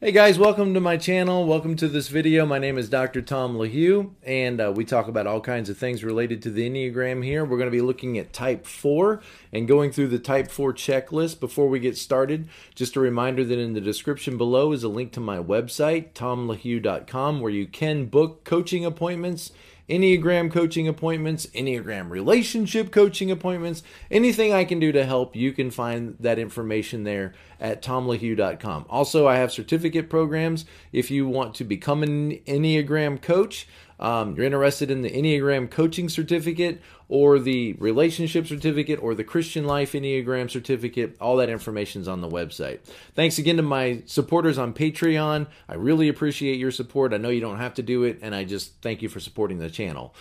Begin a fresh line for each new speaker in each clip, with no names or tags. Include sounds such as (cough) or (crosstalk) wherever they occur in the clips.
Hey guys, welcome to my channel. Welcome to this video. My name is Dr. Tom LaHue, and uh, we talk about all kinds of things related to the Enneagram here. We're going to be looking at Type 4 and going through the Type 4 checklist. Before we get started, just a reminder that in the description below is a link to my website, tomlahue.com, where you can book coaching appointments Enneagram coaching appointments, Enneagram relationship coaching appointments, anything I can do to help, you can find that information there at tomlahue.com. Also, I have certificate programs if you want to become an Enneagram coach um, you're interested in the Enneagram coaching certificate or the relationship certificate or the Christian life Enneagram certificate, all that information is on the website. Thanks again to my supporters on Patreon. I really appreciate your support. I know you don't have to do it, and I just thank you for supporting the channel.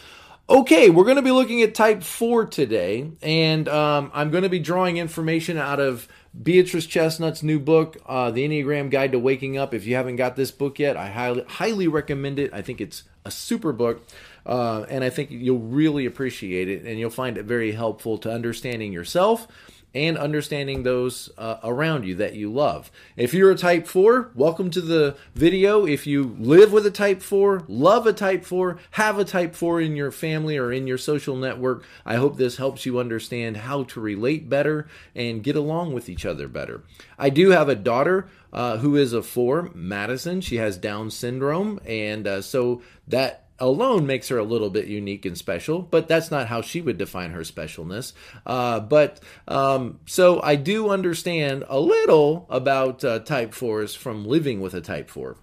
Okay, we're going to be looking at type 4 today, and um, I'm going to be drawing information out of Beatrice Chestnut's new book, uh, The Enneagram Guide to Waking Up. If you haven't got this book yet, I highly, highly recommend it. I think it's a super book, uh, and I think you'll really appreciate it, and you'll find it very helpful to understanding yourself and understanding those uh, around you that you love. If you're a type 4, welcome to the video. If you live with a type 4, love a type 4, have a type 4 in your family or in your social network, I hope this helps you understand how to relate better and get along with each other better. I do have a daughter uh, who is a 4, Madison. She has Down syndrome, and uh, so that alone makes her a little bit unique and special, but that's not how she would define her specialness. Uh, but um, so I do understand a little about uh, type 4s from living with a type 4.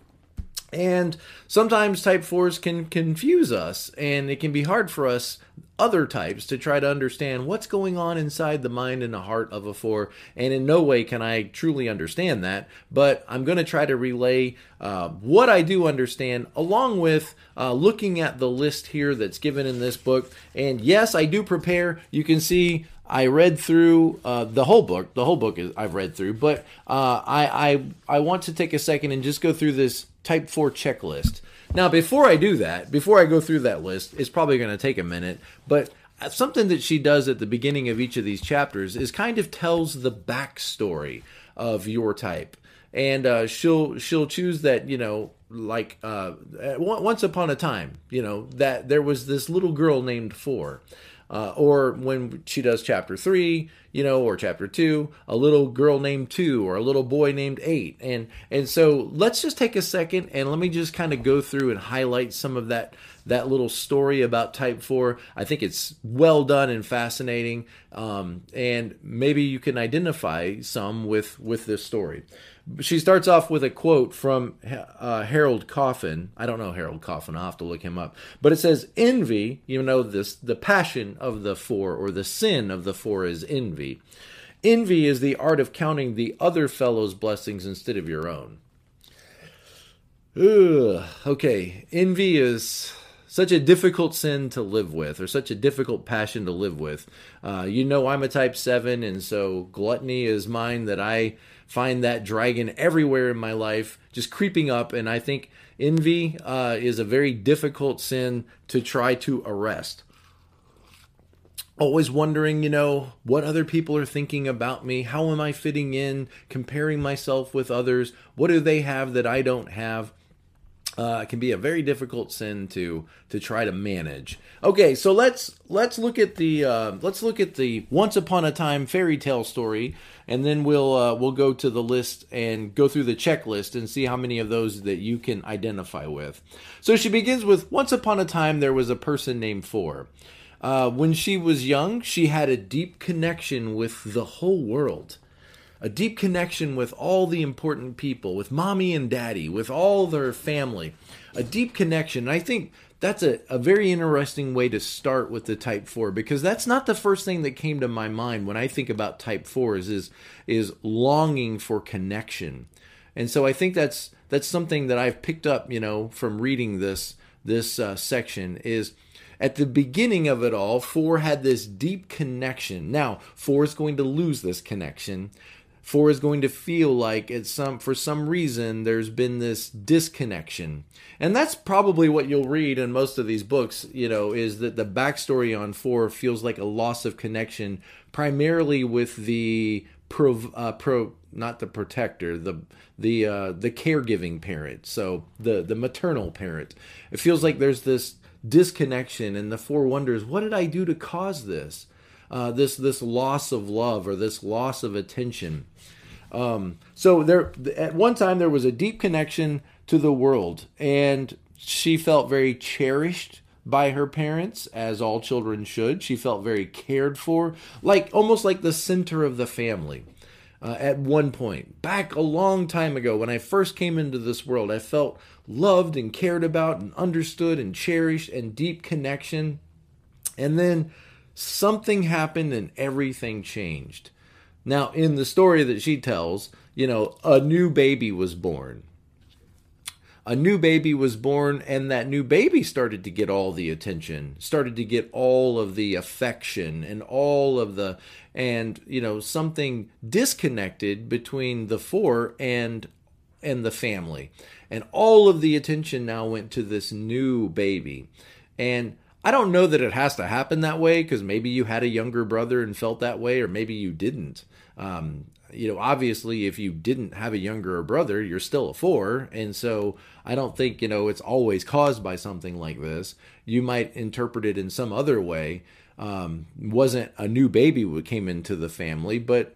And sometimes type 4s can confuse us, and it can be hard for us other types to try to understand what's going on inside the mind and the heart of a four. And in no way can I truly understand that, but I'm going to try to relay uh, what I do understand along with uh, looking at the list here that's given in this book. And yes, I do prepare. You can see I read through uh, the whole book. The whole book is I've read through, but uh, I, I I want to take a second and just go through this Type Four checklist. Now, before I do that, before I go through that list, it's probably going to take a minute, but something that she does at the beginning of each of these chapters is kind of tells the backstory of your type. And uh, she'll she'll choose that you know like uh, once upon a time you know that there was this little girl named Four, uh, or when she does chapter three, you know, or chapter two, a little girl named two, or a little boy named eight, and and so let's just take a second and let me just kind of go through and highlight some of that that little story about Type Four. I think it's well done and fascinating, um, and maybe you can identify some with with this story she starts off with a quote from uh, Harold Coffin. I don't know Harold Coffin. I'll have to look him up. But it says, "Envy, you know this, the passion of the four, or the sin of the four is envy. Envy is the art of counting the other fellow's blessings instead of your own." Ugh. Okay, envy is such a difficult sin to live with, or such a difficult passion to live with. Uh, you know, I'm a type seven, and so gluttony is mine that I find that dragon everywhere in my life, just creeping up. And I think envy uh, is a very difficult sin to try to arrest. Always wondering, you know, what other people are thinking about me. How am I fitting in? Comparing myself with others. What do they have that I don't have? Uh, it can be a very difficult sin to to try to manage. Okay, so let's let's look at the uh, let's look at the once upon a time fairy tale story, and then we'll uh, we'll go to the list and go through the checklist and see how many of those that you can identify with. So she begins with once upon a time there was a person named Four. Uh, when she was young, she had a deep connection with the whole world a deep connection with all the important people, with mommy and daddy, with all their family, a deep connection. I think that's a, a very interesting way to start with the type 4 because that's not the first thing that came to my mind when I think about type 4s is is longing for connection. And so I think that's that's something that I've picked up, you know, from reading this this uh, section is at the beginning of it all, four had this deep connection. Now, four is going to lose this connection Four is going to feel like it's some for some reason there's been this disconnection. And that's probably what you'll read in most of these books, you know, is that the backstory on four feels like a loss of connection primarily with the pro, uh, pro not the protector, the the uh, the caregiving parent, so the the maternal parent. It feels like there's this disconnection, and the four wonders: what did I do to cause this? Uh, this this loss of love or this loss of attention. Um, so there, at one time, there was a deep connection to the world, and she felt very cherished by her parents, as all children should. She felt very cared for, like almost like the center of the family. Uh, at one point, back a long time ago, when I first came into this world, I felt loved and cared about and understood and cherished and deep connection. And then something happened and everything changed. Now, in the story that she tells, you know, a new baby was born. A new baby was born, and that new baby started to get all the attention, started to get all of the affection and all of the, and, you know, something disconnected between the four and and the family. And all of the attention now went to this new baby. And I don't know that it has to happen that way because maybe you had a younger brother and felt that way, or maybe you didn't. Um, you know, obviously, if you didn't have a younger brother, you're still a four. And so I don't think, you know, it's always caused by something like this. You might interpret it in some other way. Um, wasn't a new baby came into the family, but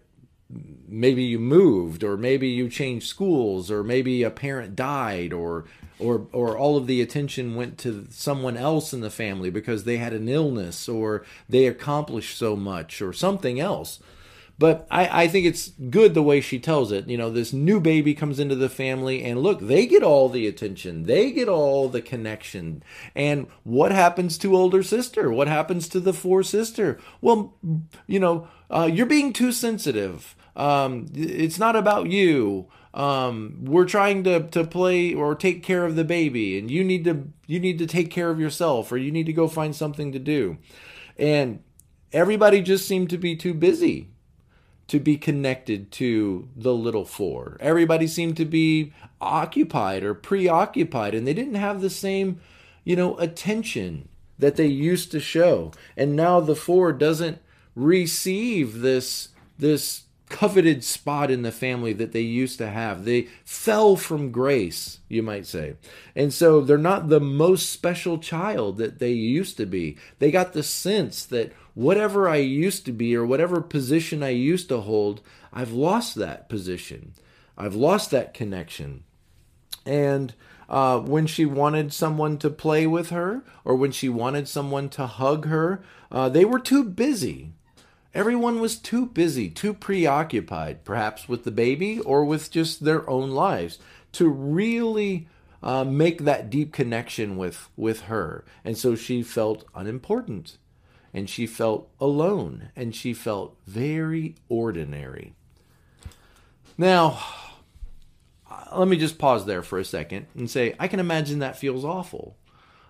maybe you moved or maybe you changed schools or maybe a parent died or or or all of the attention went to someone else in the family because they had an illness or they accomplished so much or something else but I, I think it's good the way she tells it. You know, this new baby comes into the family, and look, they get all the attention, they get all the connection. And what happens to older sister? What happens to the four sister? Well, you know, uh, you're being too sensitive. Um, it's not about you. Um, we're trying to, to play or take care of the baby, and you need to you need to take care of yourself, or you need to go find something to do. And everybody just seemed to be too busy to be connected to the little four. Everybody seemed to be occupied or preoccupied, and they didn't have the same, you know, attention that they used to show. And now the four doesn't receive this this coveted spot in the family that they used to have. They fell from grace, you might say. And so they're not the most special child that they used to be. They got the sense that whatever I used to be or whatever position I used to hold, I've lost that position. I've lost that connection. And uh, when she wanted someone to play with her or when she wanted someone to hug her, uh, they were too busy Everyone was too busy, too preoccupied, perhaps with the baby or with just their own lives, to really uh, make that deep connection with, with her. And so she felt unimportant, and she felt alone, and she felt very ordinary. Now, let me just pause there for a second and say, I can imagine that feels awful.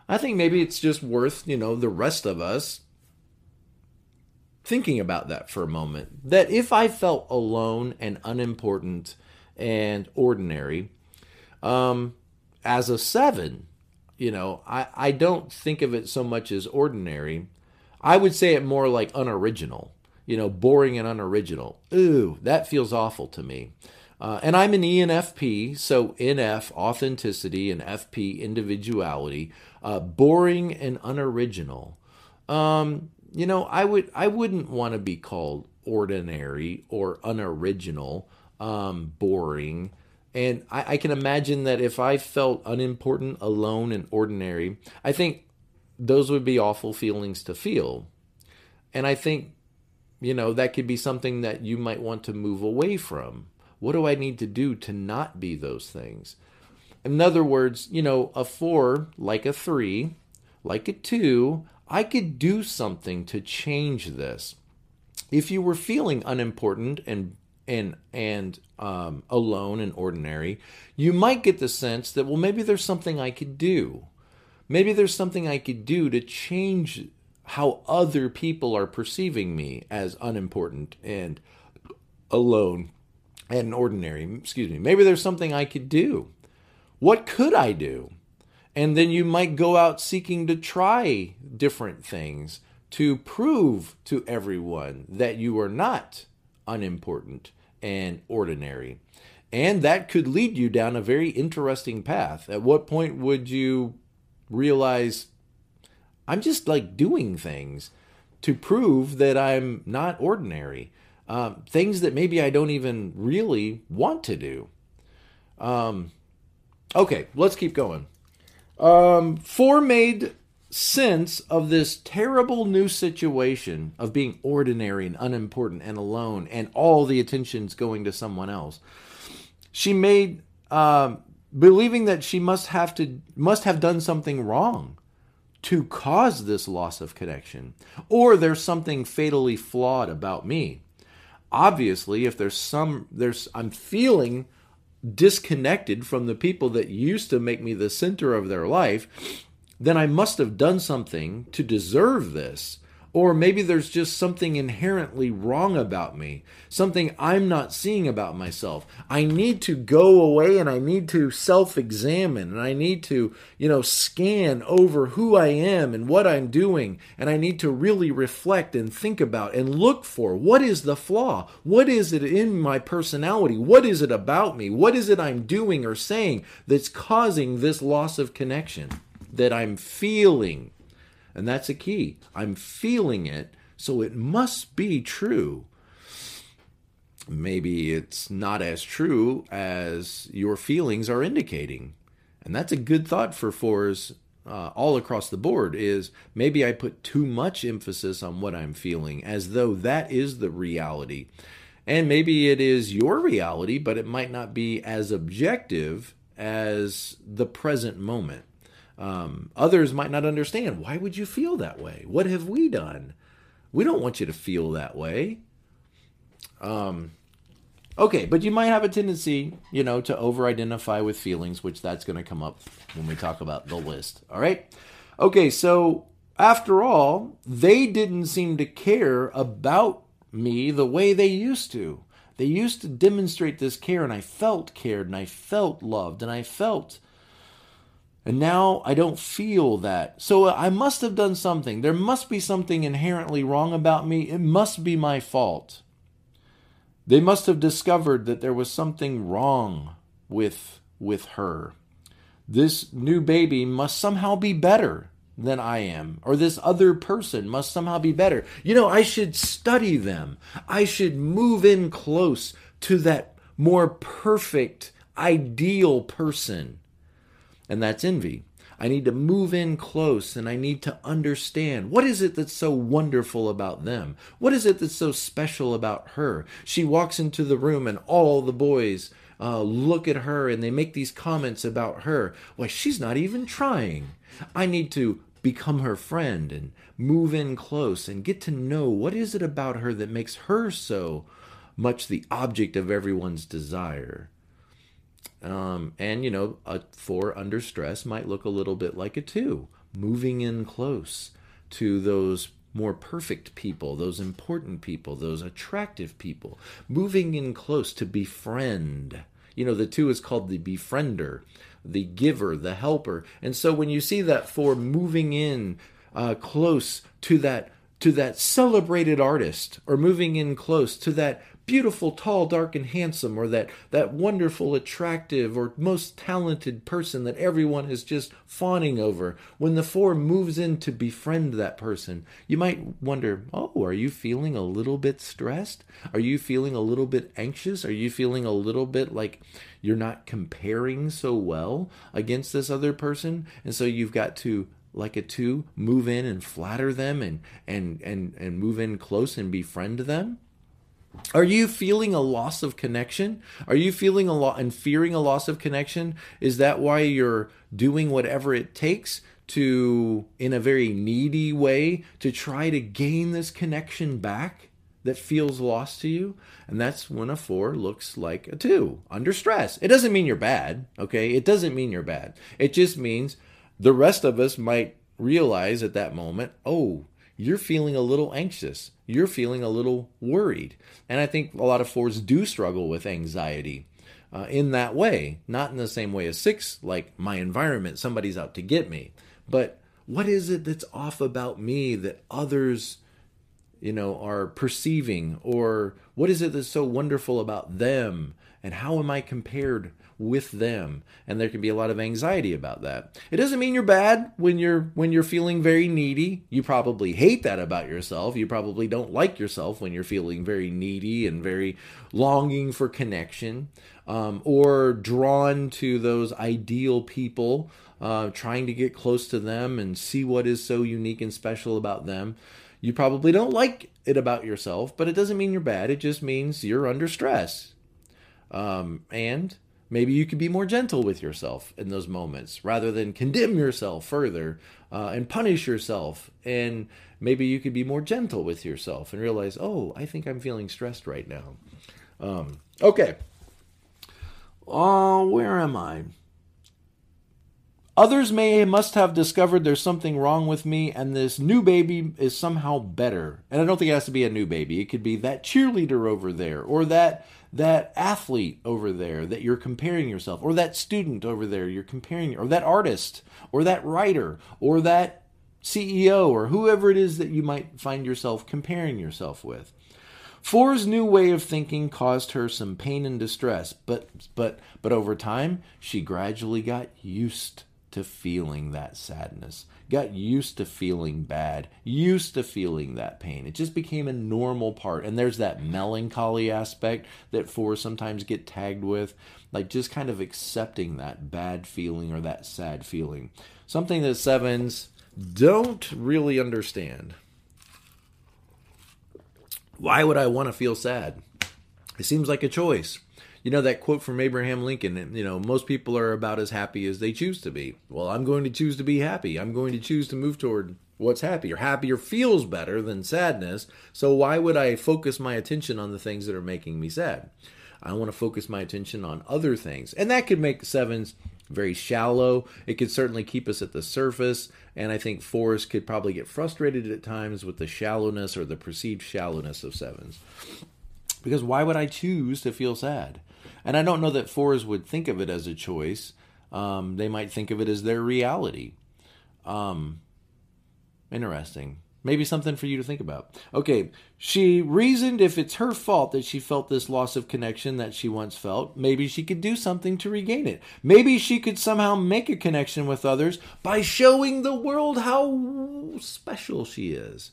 I think maybe it's just worth, you know, the rest of us thinking about that for a moment. That if I felt alone and unimportant and ordinary, um, as a seven, you know, I, I don't think of it so much as ordinary. I would say it more like unoriginal, you know, boring and unoriginal. Ooh, that feels awful to me. Uh, and I'm an ENFP, so NF, authenticity, and FP, individuality. Uh, boring and unoriginal. Um, you know, I would I wouldn't want to be called ordinary or unoriginal, um, boring. And I, I can imagine that if I felt unimportant, alone, and ordinary, I think those would be awful feelings to feel. And I think, you know, that could be something that you might want to move away from. What do I need to do to not be those things? In other words, you know, a four, like a three, like a two, I could do something to change this. If you were feeling unimportant and and and um, alone and ordinary, you might get the sense that well maybe there's something I could do. Maybe there's something I could do to change how other people are perceiving me as unimportant and alone and ordinary. Excuse me. Maybe there's something I could do. What could I do? And then you might go out seeking to try different things to prove to everyone that you are not unimportant and ordinary. And that could lead you down a very interesting path. At what point would you realize I'm just like doing things to prove that I'm not ordinary? Um, things that maybe I don't even really want to do. Um, okay, let's keep going. Um, four made sense of this terrible new situation of being ordinary and unimportant and alone and all the attention's going to someone else. She made um, believing that she must have to must have done something wrong to cause this loss of connection or there's something fatally flawed about me. Obviously if there's some there's i'm feeling disconnected from the people that used to make me the center of their life then I must have done something to deserve this. Or maybe there's just something inherently wrong about me, something I'm not seeing about myself. I need to go away and I need to self examine and I need to, you know, scan over who I am and what I'm doing. And I need to really reflect and think about and look for what is the flaw? What is it in my personality? What is it about me? What is it I'm doing or saying that's causing this loss of connection? that I'm feeling. And that's a key. I'm feeling it, so it must be true. Maybe it's not as true as your feelings are indicating. And that's a good thought for fours uh, all across the board is maybe I put too much emphasis on what I'm feeling as though that is the reality. And maybe it is your reality, but it might not be as objective as the present moment. Um, others might not understand. Why would you feel that way? What have we done? We don't want you to feel that way. Um, okay, but you might have a tendency, you know, to over identify with feelings, which that's going to come up when we talk about the list. All right. Okay, so after all, they didn't seem to care about me the way they used to. They used to demonstrate this care, and I felt cared, and I felt loved, and I felt and now I don't feel that. So I must have done something. There must be something inherently wrong about me. It must be my fault. They must have discovered that there was something wrong with with her. This new baby must somehow be better than I am, or this other person must somehow be better. You know, I should study them. I should move in close to that more perfect, ideal person and that's envy. I need to move in close and I need to understand what is it that's so wonderful about them? What is it that's so special about her? She walks into the room and all the boys uh, look at her and they make these comments about her. Why, she's not even trying. I need to become her friend and move in close and get to know what is it about her that makes her so much the object of everyone's desire. Um, and, you know, a four under stress might look a little bit like a two, moving in close to those more perfect people, those important people, those attractive people, moving in close to befriend. You know, the two is called the befriender, the giver, the helper. And so when you see that four moving in uh, close to that to that celebrated artist or moving in close to that beautiful, tall, dark, and handsome, or that, that wonderful, attractive, or most talented person that everyone is just fawning over, when the four moves in to befriend that person, you might wonder, oh, are you feeling a little bit stressed? Are you feeling a little bit anxious? Are you feeling a little bit like you're not comparing so well against this other person? And so you've got to like a two move in and flatter them and and and and move in close and befriend them are you feeling a loss of connection? Are you feeling a lot and fearing a loss of connection? Is that why you're doing whatever it takes to, in a very needy way, to try to gain this connection back that feels lost to you? And that's when a four looks like a two under stress. It doesn't mean you're bad, okay? It doesn't mean you're bad. It just means the rest of us might realize at that moment, oh, you're feeling a little anxious. You're feeling a little worried. And I think a lot of fours do struggle with anxiety uh, in that way, not in the same way as six, like my environment, somebody's out to get me. But what is it that's off about me that others you know, are perceiving or what is it that's so wonderful about them and how am I compared with them and there can be a lot of anxiety about that. It doesn't mean you're bad when you're when you're feeling very needy. You probably hate that about yourself. You probably don't like yourself when you're feeling very needy and very longing for connection um, or drawn to those ideal people uh, trying to get close to them and see what is so unique and special about them. You probably don't like it about yourself but it doesn't mean you're bad. It just means you're under stress. Um, and maybe you could be more gentle with yourself in those moments rather than condemn yourself further uh, and punish yourself. And maybe you could be more gentle with yourself and realize, oh, I think I'm feeling stressed right now. Um, okay. Oh, where am I? Others may must have discovered there's something wrong with me, and this new baby is somehow better. And I don't think it has to be a new baby. It could be that cheerleader over there, or that that athlete over there that you're comparing yourself, or that student over there you're comparing, or that artist, or that writer, or that CEO, or whoever it is that you might find yourself comparing yourself with. Four's new way of thinking caused her some pain and distress, but but but over time she gradually got used to feeling that sadness, got used to feeling bad, used to feeling that pain. It just became a normal part. And there's that melancholy aspect that fours sometimes get tagged with, like just kind of accepting that bad feeling or that sad feeling. Something that sevens don't really understand. Why would I want to feel sad? It seems like a choice you know that quote from Abraham Lincoln, you know, most people are about as happy as they choose to be. Well, I'm going to choose to be happy. I'm going to choose to move toward what's happier. Happier feels better than sadness. So why would I focus my attention on the things that are making me sad? I want to focus my attention on other things. And that could make sevens very shallow. It could certainly keep us at the surface. And I think fours could probably get frustrated at times with the shallowness or the perceived shallowness of sevens. Because why would I choose to feel sad? And I don't know that fours would think of it as a choice. Um, they might think of it as their reality. Um, interesting. Maybe something for you to think about. Okay, she reasoned if it's her fault that she felt this loss of connection that she once felt, maybe she could do something to regain it. Maybe she could somehow make a connection with others by showing the world how special she is,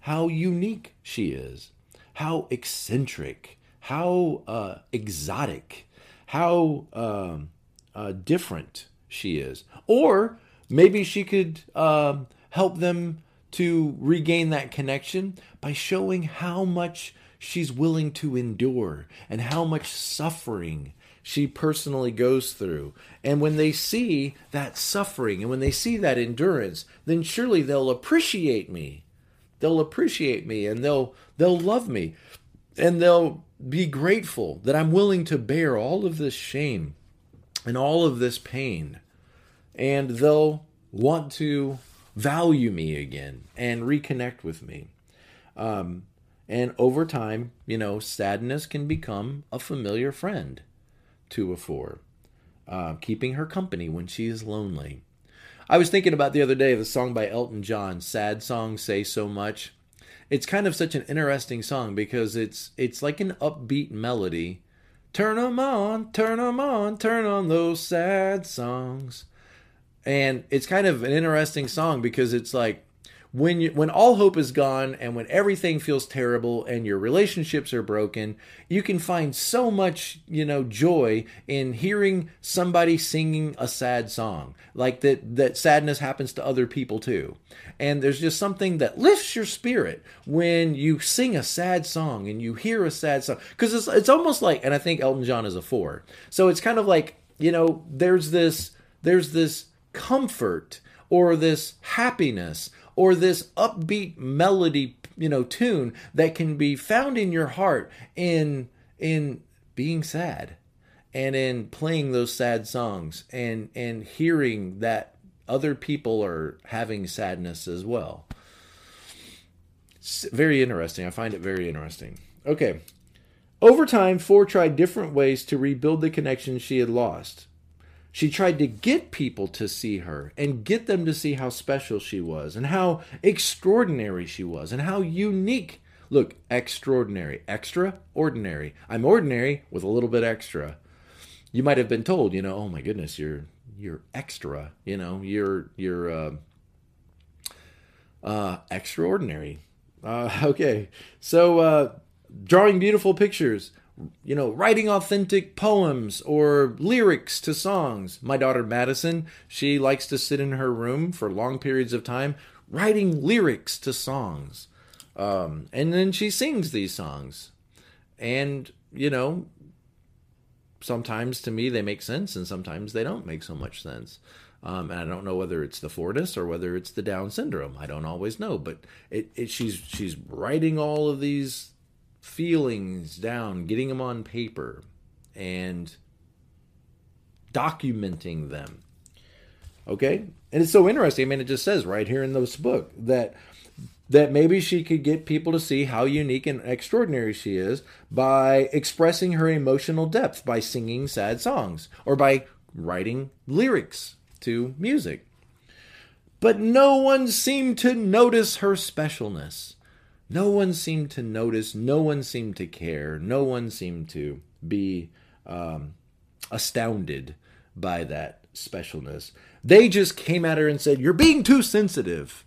how unique she is, how eccentric, how uh, exotic, how um, uh, different she is. Or maybe she could uh, help them to regain that connection by showing how much she's willing to endure and how much suffering she personally goes through. And when they see that suffering and when they see that endurance, then surely they'll appreciate me. They'll appreciate me and they'll they'll love me and they'll be grateful that I'm willing to bear all of this shame and all of this pain. And they'll want to value me again and reconnect with me. Um, and over time, you know, sadness can become a familiar friend to a four, uh, keeping her company when she is lonely. I was thinking about the other day the song by Elton John, Sad Songs Say So Much it's kind of such an interesting song because it's it's like an upbeat melody. Turn them on, turn them on, turn on those sad songs. And it's kind of an interesting song because it's like when you when all hope is gone and when everything feels terrible and your relationships are broken you can find so much you know joy in hearing somebody singing a sad song. Like that that sadness happens to other people too. And there's just something that lifts your spirit when you sing a sad song and you hear a sad song. Because it's, it's almost like and i think elton john is a four. So it's kind of like you know there's this there's this comfort or this happiness or this upbeat melody, you know, tune that can be found in your heart in in being sad and in playing those sad songs and and hearing that other people are having sadness as well. It's very interesting. I find it very interesting. Okay. Over time, Four tried different ways to rebuild the connection she had lost. She tried to get people to see her and get them to see how special she was and how extraordinary she was and how unique. Look, extraordinary, extraordinary. I'm ordinary with a little bit extra. You might have been told, you know, oh my goodness, you're you're extra, you know, you're you're uh, uh, extraordinary. Uh, (laughs) okay, so uh, drawing beautiful pictures, you know, writing authentic poems or lyrics to songs. My daughter Madison, she likes to sit in her room for long periods of time writing lyrics to songs. Um, and then she sings these songs. And, you know, sometimes to me they make sense and sometimes they don't make so much sense. Um, and I don't know whether it's the Fortis or whether it's the Down syndrome. I don't always know, but it, it she's she's writing all of these feelings down, getting them on paper, and documenting them. Okay? And it's so interesting. I mean, it just says right here in this book that that maybe she could get people to see how unique and extraordinary she is by expressing her emotional depth by singing sad songs or by writing lyrics to music. But no one seemed to notice her specialness. No one seemed to notice. No one seemed to care. No one seemed to be um, astounded by that specialness. They just came at her and said, You're being too sensitive.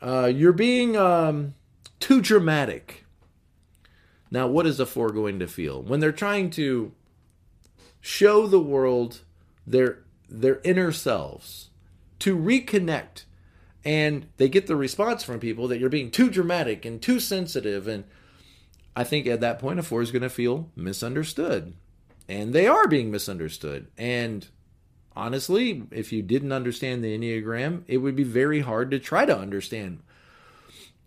Uh, you're being um, too dramatic. Now, what is a four going to feel? When they're trying to show the world their, their inner selves, to reconnect and they get the response from people that you're being too dramatic and too sensitive and i think at that point a four is going to feel misunderstood. And they are being misunderstood. And honestly if you didn't understand the enneagram it would be very hard to try to understand.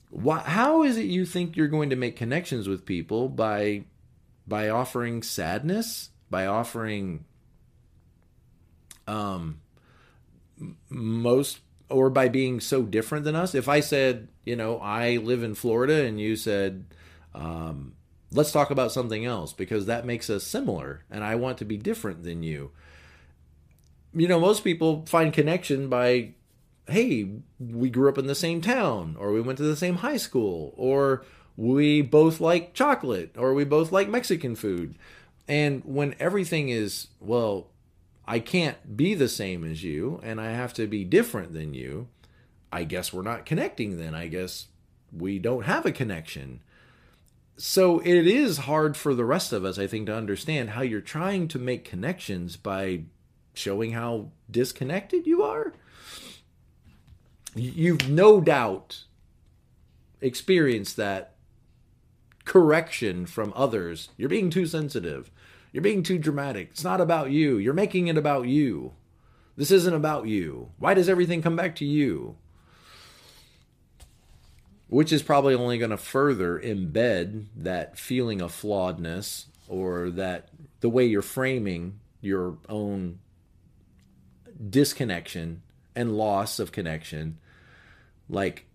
Why, how is it you think you're going to make connections with people by by offering sadness by offering um most or by being so different than us. If I said, you know, I live in Florida and you said, um, let's talk about something else because that makes us similar and I want to be different than you. You know, most people find connection by, hey, we grew up in the same town or we went to the same high school or we both like chocolate or we both like Mexican food. And when everything is, well, I can't be the same as you and I have to be different than you, I guess we're not connecting then. I guess we don't have a connection. So it is hard for the rest of us, I think, to understand how you're trying to make connections by showing how disconnected you are. You've no doubt experienced that correction from others. You're being too sensitive. You're being too dramatic. It's not about you. You're making it about you. This isn't about you. Why does everything come back to you? Which is probably only going to further embed that feeling of flawedness or that the way you're framing your own disconnection and loss of connection. Like,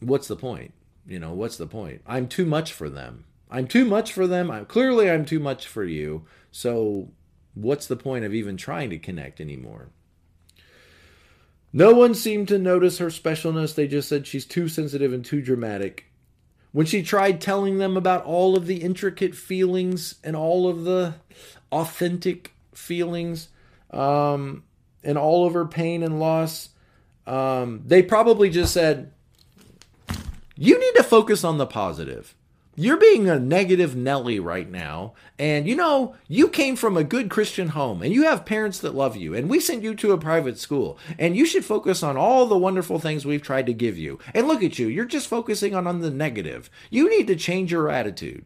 what's the point? You know, what's the point? I'm too much for them. I'm too much for them. I'm clearly I'm too much for you. So what's the point of even trying to connect anymore? No one seemed to notice her specialness. They just said she's too sensitive and too dramatic. When she tried telling them about all of the intricate feelings and all of the authentic feelings um, and all of her pain and loss, um, they probably just said, You need to focus on the positive. You're being a negative Nelly right now. And you know, you came from a good Christian home and you have parents that love you. And we sent you to a private school. And you should focus on all the wonderful things we've tried to give you. And look at you, you're just focusing on, on the negative. You need to change your attitude.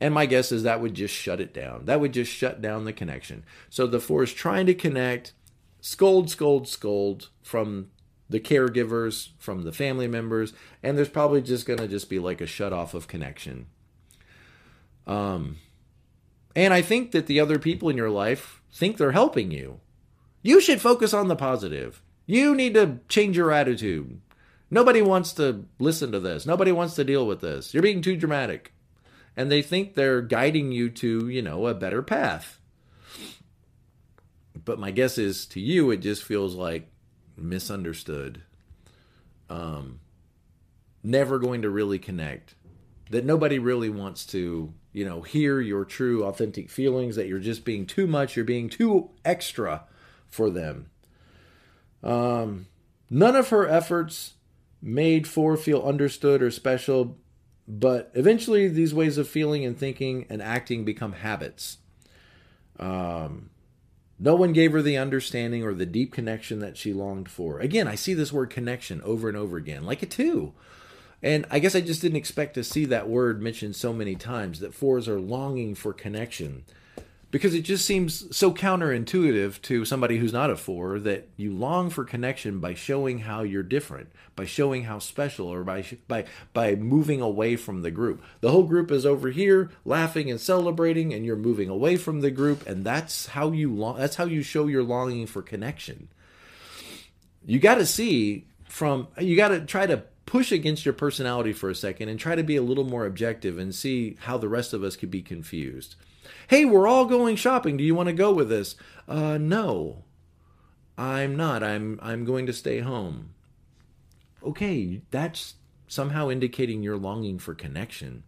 And my guess is that would just shut it down. That would just shut down the connection. So the four is trying to connect, scold, scold, scold from the caregivers, from the family members, and there's probably just going to just be like a shut off of connection. Um and I think that the other people in your life think they're helping you. You should focus on the positive. You need to change your attitude. Nobody wants to listen to this. Nobody wants to deal with this. You're being too dramatic. And they think they're guiding you to, you know, a better path. but my guess is to you, it just feels like misunderstood. Um, never going to really connect. That nobody really wants to, you know, hear your true, authentic feelings. That you're just being too much. You're being too extra for them. Um, none of her efforts made for feel understood or special, but eventually these ways of feeling and thinking and acting become habits. Um, no one gave her the understanding or the deep connection that she longed for. Again, I see this word connection over and over again, like a two. And I guess I just didn't expect to see that word mentioned so many times that fours are longing for connection because it just seems so counterintuitive to somebody who's not a four that you long for connection by showing how you're different by showing how special or by by by moving away from the group. The whole group is over here laughing and celebrating and you're moving away from the group and that's how you long that's how you show your longing for connection. You got to see from you got to try to push against your personality for a second and try to be a little more objective and see how the rest of us could be confused Hey, we're all going shopping. Do you want to go with us? Uh, no. I'm not. I'm I'm going to stay home. Okay, that's somehow indicating you're longing for connection.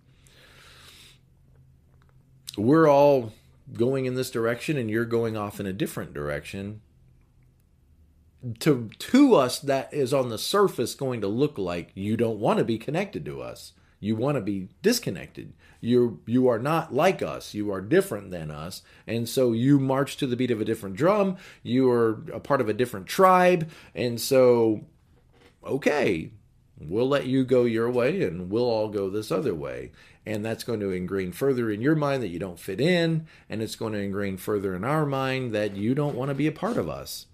We're all going in this direction and you're going off in a different direction. To to us that is on the surface going to look like you don't want to be connected to us. You want to be disconnected. You you are not like us. You are different than us. And so you march to the beat of a different drum. You are a part of a different tribe. And so okay, we'll let you go your way and we'll all go this other way. And that's going to ingrain further in your mind that you don't fit in, and it's going to ingrain further in our mind that you don't want to be a part of us.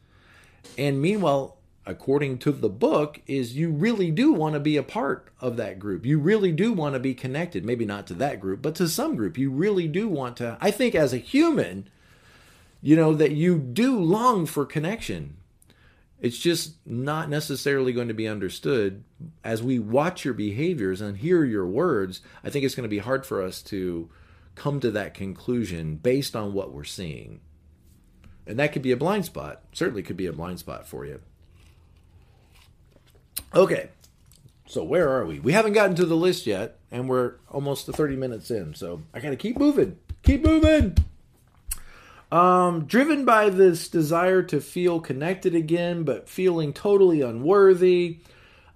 And meanwhile, according to the book, is you really do want to be a part of that group. You really do want to be connected. Maybe not to that group, but to some group. You really do want to. I think as a human, you know, that you do long for connection. It's just not necessarily going to be understood as we watch your behaviors and hear your words. I think it's going to be hard for us to come to that conclusion based on what we're seeing. And that could be a blind spot. Certainly could be a blind spot for you. Okay, so where are we? We haven't gotten to the list yet, and we're almost to 30 minutes in. So I got to keep moving. Keep moving. Um, driven by this desire to feel connected again, but feeling totally unworthy,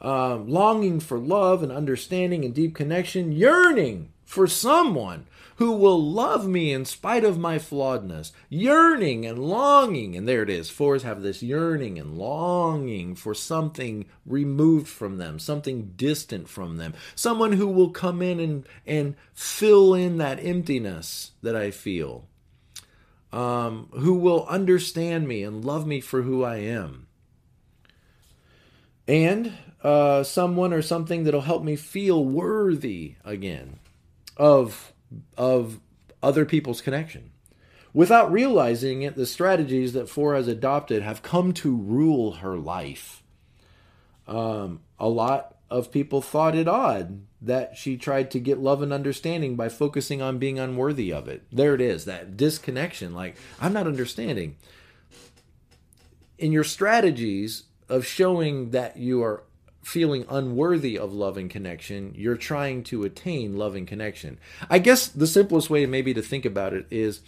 um, longing for love and understanding and deep connection, yearning for someone who will love me in spite of my flawedness, yearning and longing. And there it is. Fours have this yearning and longing for something removed from them, something distant from them, someone who will come in and, and fill in that emptiness that I feel, um, who will understand me and love me for who I am. And uh, someone or something that'll help me feel worthy again of of other people's connection. Without realizing it, the strategies that Four has adopted have come to rule her life. Um, a lot of people thought it odd that she tried to get love and understanding by focusing on being unworthy of it. There it is, that disconnection. Like, I'm not understanding. In your strategies of showing that you are feeling unworthy of loving connection, you're trying to attain loving connection. I guess the simplest way maybe to think about it is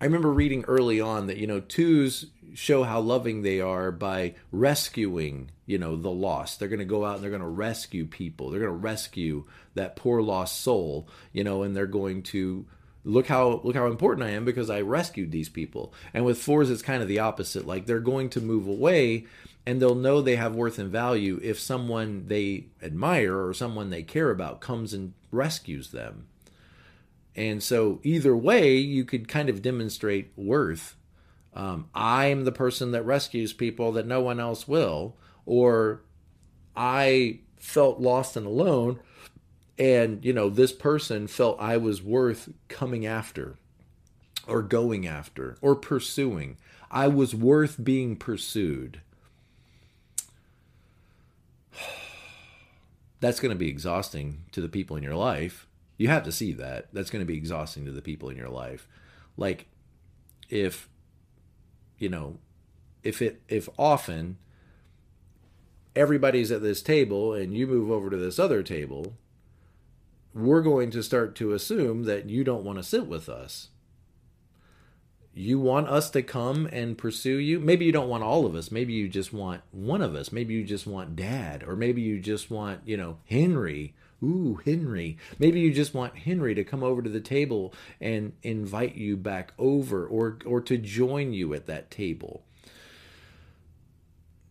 I remember reading early on that, you know, twos show how loving they are by rescuing, you know, the lost. They're going to go out and they're going to rescue people. They're going to rescue that poor lost soul, you know, and they're going to look how look how important I am because I rescued these people. And with fours it's kind of the opposite. Like they're going to move away and they'll know they have worth and value if someone they admire or someone they care about comes and rescues them. And so, either way, you could kind of demonstrate worth. Um, I'm the person that rescues people that no one else will, or I felt lost and alone, and you know this person felt I was worth coming after, or going after, or pursuing. I was worth being pursued that's going to be exhausting to the people in your life. You have to see that. That's going to be exhausting to the people in your life. Like if you know, if it if often everybody's at this table and you move over to this other table, we're going to start to assume that you don't want to sit with us. You want us to come and pursue you? Maybe you don't want all of us. Maybe you just want one of us. Maybe you just want dad. Or maybe you just want, you know, Henry. Ooh, Henry. Maybe you just want Henry to come over to the table and invite you back over or or to join you at that table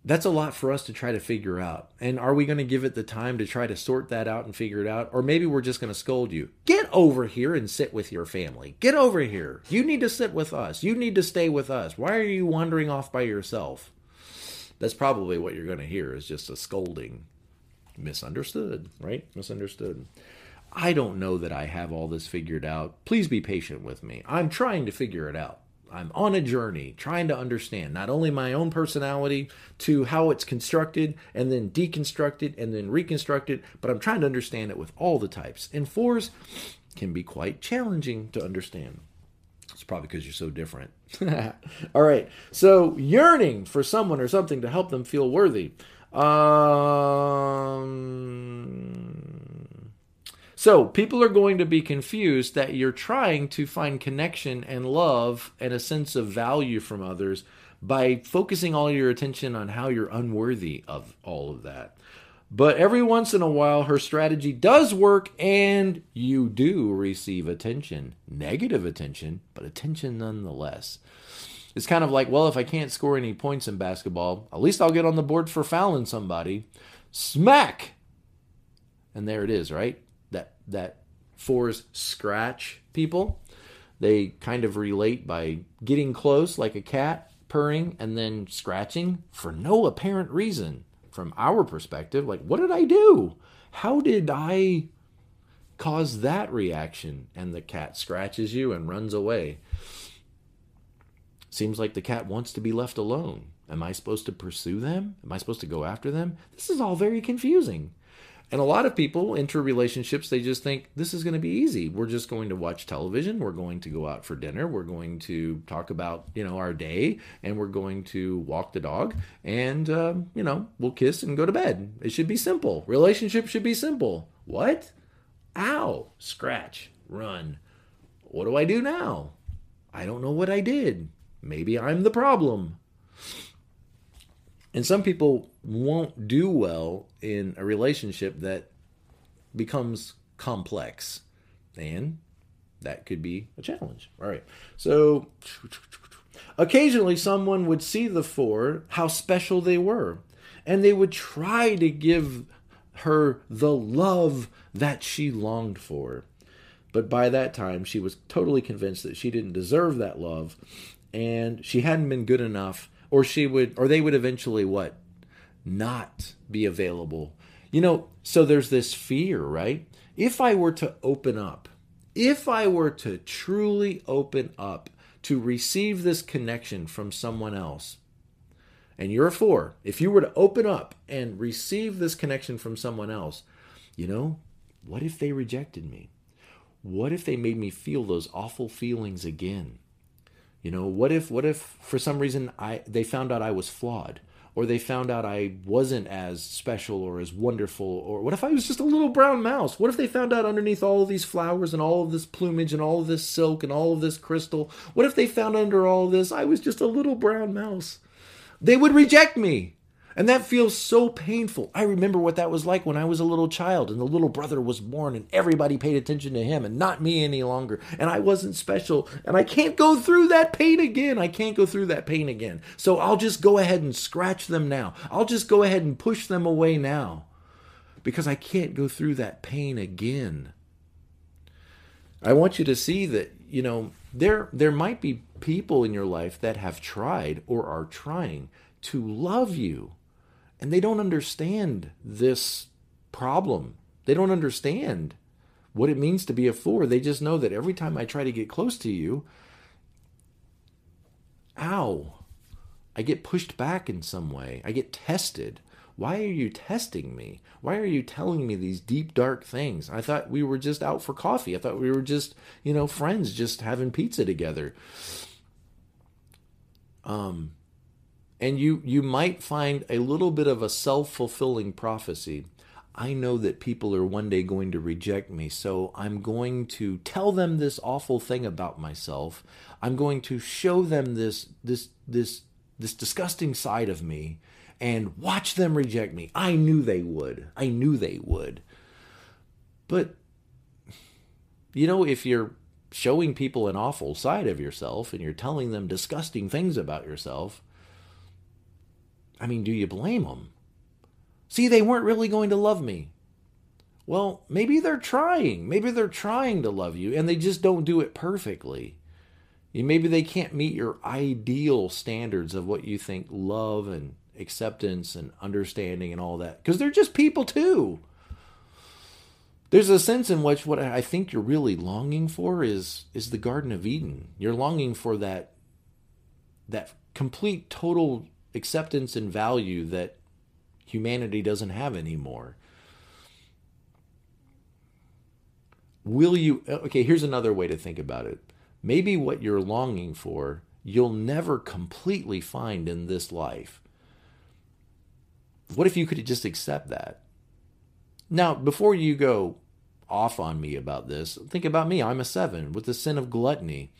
that's a lot for us to try to figure out. And are we going to give it the time to try to sort that out and figure it out? Or maybe we're just going to scold you. Get over here and sit with your family. Get over here. You need to sit with us. You need to stay with us. Why are you wandering off by yourself? That's probably what you're going to hear is just a scolding. Misunderstood, right? Misunderstood. I don't know that I have all this figured out. Please be patient with me. I'm trying to figure it out. I'm on a journey trying to understand not only my own personality to how it's constructed and then deconstructed and then reconstructed, but I'm trying to understand it with all the types. And fours can be quite challenging to understand. It's probably because you're so different. (laughs) all right. So, yearning for someone or something to help them feel worthy. Um, so people are going to be confused that you're trying to find connection and love and a sense of value from others by focusing all your attention on how you're unworthy of all of that. But every once in a while, her strategy does work and you do receive attention. Negative attention, but attention nonetheless. It's kind of like, well, if I can't score any points in basketball, at least I'll get on the board for fouling somebody. Smack! And there it is, right? That fours scratch people. They kind of relate by getting close like a cat, purring, and then scratching for no apparent reason. From our perspective, like, what did I do? How did I cause that reaction? And the cat scratches you and runs away. Seems like the cat wants to be left alone. Am I supposed to pursue them? Am I supposed to go after them? This is all very confusing. And a lot of people enter relationships, they just think this is going to be easy. We're just going to watch television. We're going to go out for dinner. We're going to talk about, you know, our day and we're going to walk the dog and, um, you know, we'll kiss and go to bed. It should be simple. Relationship should be simple. What? Ow. Scratch. Run. What do I do now? I don't know what I did. Maybe I'm the problem. And some people won't do well in a relationship that becomes complex. And that could be a challenge. All right. So occasionally someone would see the four, how special they were, and they would try to give her the love that she longed for. But by that time, she was totally convinced that she didn't deserve that love and she hadn't been good enough or she would or they would eventually what not be available. You know so there's this fear right? If i were to open up if i were to truly open up to receive this connection from someone else and you're a four if you were to open up and receive this connection from someone else you know what if they rejected me? What if they made me feel those awful feelings again? You know, what if what if for some reason I they found out I was flawed or they found out I wasn't as special or as wonderful or what if I was just a little brown mouse? What if they found out underneath all of these flowers and all of this plumage and all of this silk and all of this crystal? What if they found under all this I was just a little brown mouse? They would reject me. And that feels so painful. I remember what that was like when I was a little child and the little brother was born and everybody paid attention to him and not me any longer. And I wasn't special. And I can't go through that pain again. I can't go through that pain again. So I'll just go ahead and scratch them now. I'll just go ahead and push them away now because I can't go through that pain again. I want you to see that, you know, there there might be people in your life that have tried or are trying to love you and they don't understand this problem. They don't understand what it means to be a four. They just know that every time I try to get close to you, ow, I get pushed back in some way. I get tested. Why are you testing me? Why are you telling me these deep, dark things? I thought we were just out for coffee. I thought we were just, you know, friends, just having pizza together. Um, and you you might find a little bit of a self-fulfilling prophecy. I know that people are one day going to reject me, so I'm going to tell them this awful thing about myself. I'm going to show them this this this this disgusting side of me and watch them reject me. I knew they would. I knew they would. But you know, if you're showing people an awful side of yourself and you're telling them disgusting things about yourself, I mean, do you blame them? See, they weren't really going to love me. Well, maybe they're trying. Maybe they're trying to love you and they just don't do it perfectly. Maybe they can't meet your ideal standards of what you think love and acceptance and understanding and all that because they're just people too. There's a sense in which what I think you're really longing for is is the Garden of Eden. You're longing for that that complete total acceptance and value that humanity doesn't have anymore. Will you okay, here's another way to think about it. Maybe what you're longing for, you'll never completely find in this life. What if you could just accept that? Now, before you go off on me about this, think about me. I'm a seven with the sin of gluttony.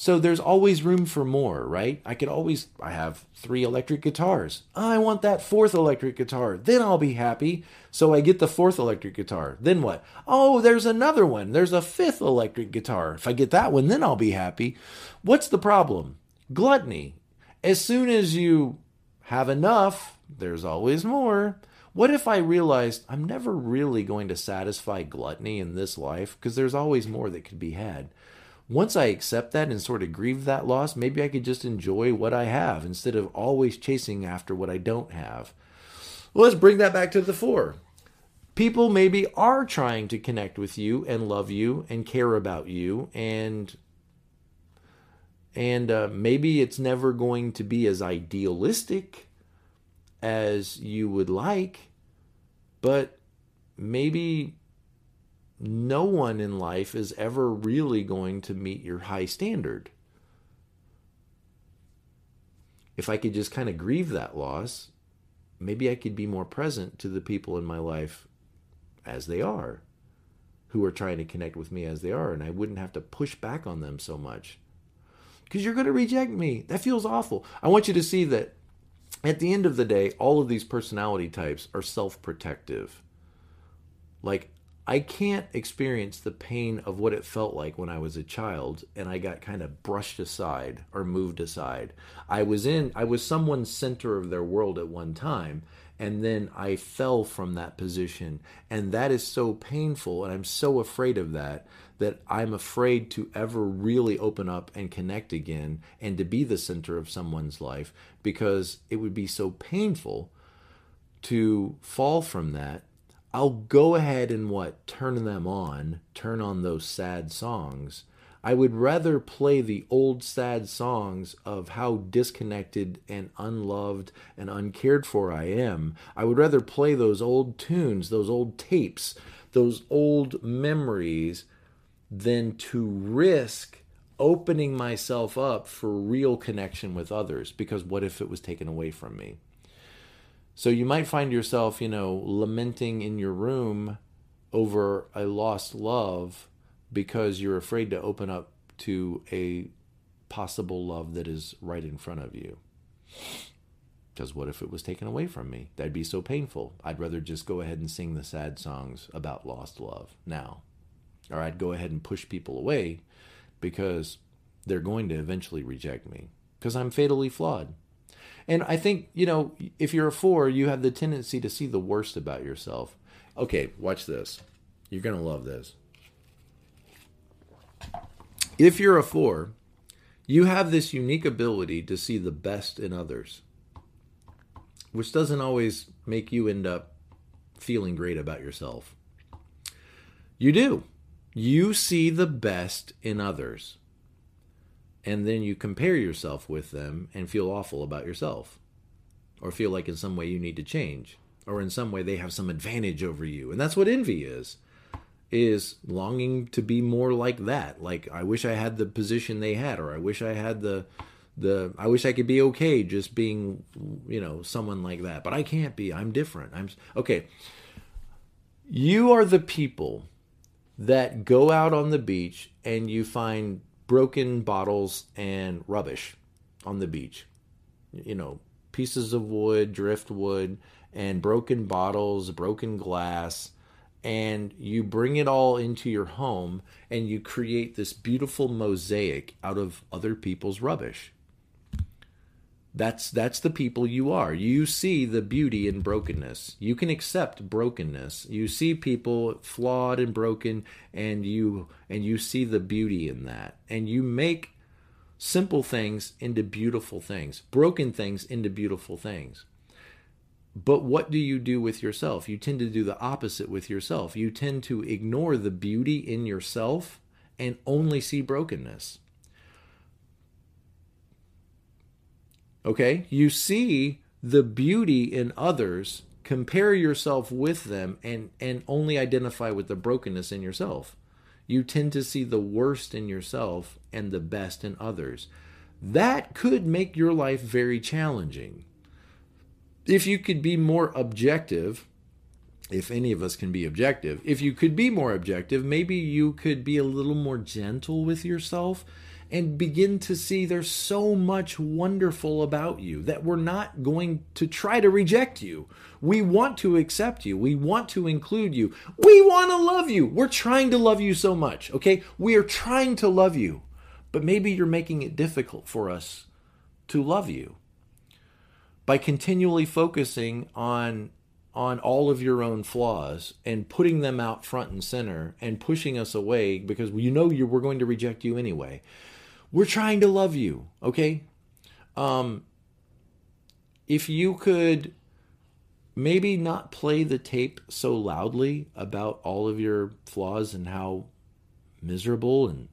So there's always room for more, right? I could always, I have three electric guitars. I want that fourth electric guitar. Then I'll be happy. So I get the fourth electric guitar. Then what? Oh, there's another one. There's a fifth electric guitar. If I get that one, then I'll be happy. What's the problem? Gluttony. As soon as you have enough, there's always more. What if I realized I'm never really going to satisfy gluttony in this life because there's always more that could be had? Once I accept that and sort of grieve that loss, maybe I could just enjoy what I have instead of always chasing after what I don't have. Well, let's bring that back to the four. People maybe are trying to connect with you and love you and care about you and and uh, maybe it's never going to be as idealistic as you would like, but maybe no one in life is ever really going to meet your high standard. If I could just kind of grieve that loss, maybe I could be more present to the people in my life as they are, who are trying to connect with me as they are, and I wouldn't have to push back on them so much. Because you're going to reject me. That feels awful. I want you to see that at the end of the day, all of these personality types are self protective. Like, I can't experience the pain of what it felt like when I was a child and I got kind of brushed aside or moved aside. I was in I was someone's center of their world at one time and then I fell from that position and that is so painful and I'm so afraid of that that I'm afraid to ever really open up and connect again and to be the center of someone's life because it would be so painful to fall from that I'll go ahead and what turn them on, turn on those sad songs. I would rather play the old sad songs of how disconnected and unloved and uncared for I am. I would rather play those old tunes, those old tapes, those old memories than to risk opening myself up for real connection with others because what if it was taken away from me? So you might find yourself, you know, lamenting in your room over a lost love because you're afraid to open up to a possible love that is right in front of you. Because what if it was taken away from me? That'd be so painful. I'd rather just go ahead and sing the sad songs about lost love now. Or I'd go ahead and push people away because they're going to eventually reject me because I'm fatally flawed. And I think, you know, if you're a four, you have the tendency to see the worst about yourself. Okay, watch this. You're going to love this. If you're a four, you have this unique ability to see the best in others, which doesn't always make you end up feeling great about yourself. You do. You see the best in others and then you compare yourself with them and feel awful about yourself or feel like in some way you need to change or in some way they have some advantage over you and that's what envy is is longing to be more like that like i wish i had the position they had or i wish i had the the I wish I could be okay just being you know someone like that, but I can't be. I'm different. I'm okay. You are the people that go out on the beach and you find broken bottles and rubbish on the beach. You know, pieces of wood, driftwood, and broken bottles, broken glass, and you bring it all into your home and you create this beautiful mosaic out of other people's rubbish. That's that's the people you are. You see the beauty in brokenness. You can accept brokenness. You see people flawed and broken and you and you see the beauty in that. And you make simple things into beautiful things, broken things into beautiful things. But what do you do with yourself? You tend to do the opposite with yourself. You tend to ignore the beauty in yourself and only see brokenness. Okay? You see the beauty in others, compare yourself with them, and, and only identify with the brokenness in yourself. You tend to see the worst in yourself and the best in others. That could make your life very challenging. If you could be more objective, if any of us can be objective, if you could be more objective, maybe you could be a little more gentle with yourself and begin to see there's so much wonderful about you that we're not going to try to reject you. We want to accept you. We want to include you. We want to love you. We're trying to love you so much, okay? We are trying to love you, but maybe you're making it difficult for us to love you by continually focusing on on all of your own flaws and putting them out front and center and pushing us away because you know you we're going to reject you anyway. We're trying to love you, okay? Um, if you could maybe not play the tape so loudly about all of your flaws and how miserable and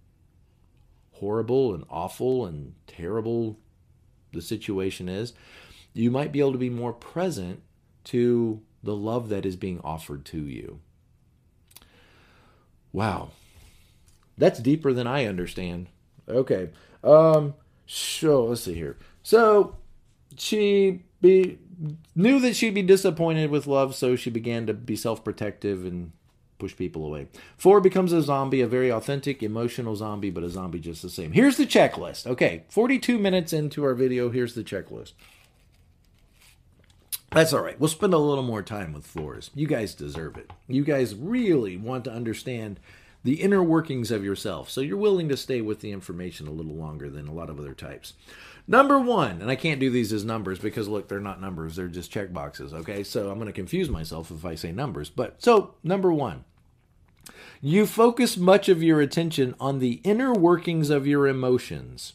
horrible and awful and terrible the situation is, you might be able to be more present to the love that is being offered to you. Wow. That's deeper than I understand. Okay. Um. So let's see here. So she be knew that she'd be disappointed with love, so she began to be self-protective and push people away. Four becomes a zombie, a very authentic, emotional zombie, but a zombie just the same. Here's the checklist. Okay, 42 minutes into our video, here's the checklist. That's all right. We'll spend a little more time with fours. You guys deserve it. You guys really want to understand the inner workings of yourself. So you're willing to stay with the information a little longer than a lot of other types. Number one, and I can't do these as numbers because look, they're not numbers, they're just check boxes. Okay, so I'm going to confuse myself if I say numbers. But so, number one, you focus much of your attention on the inner workings of your emotions.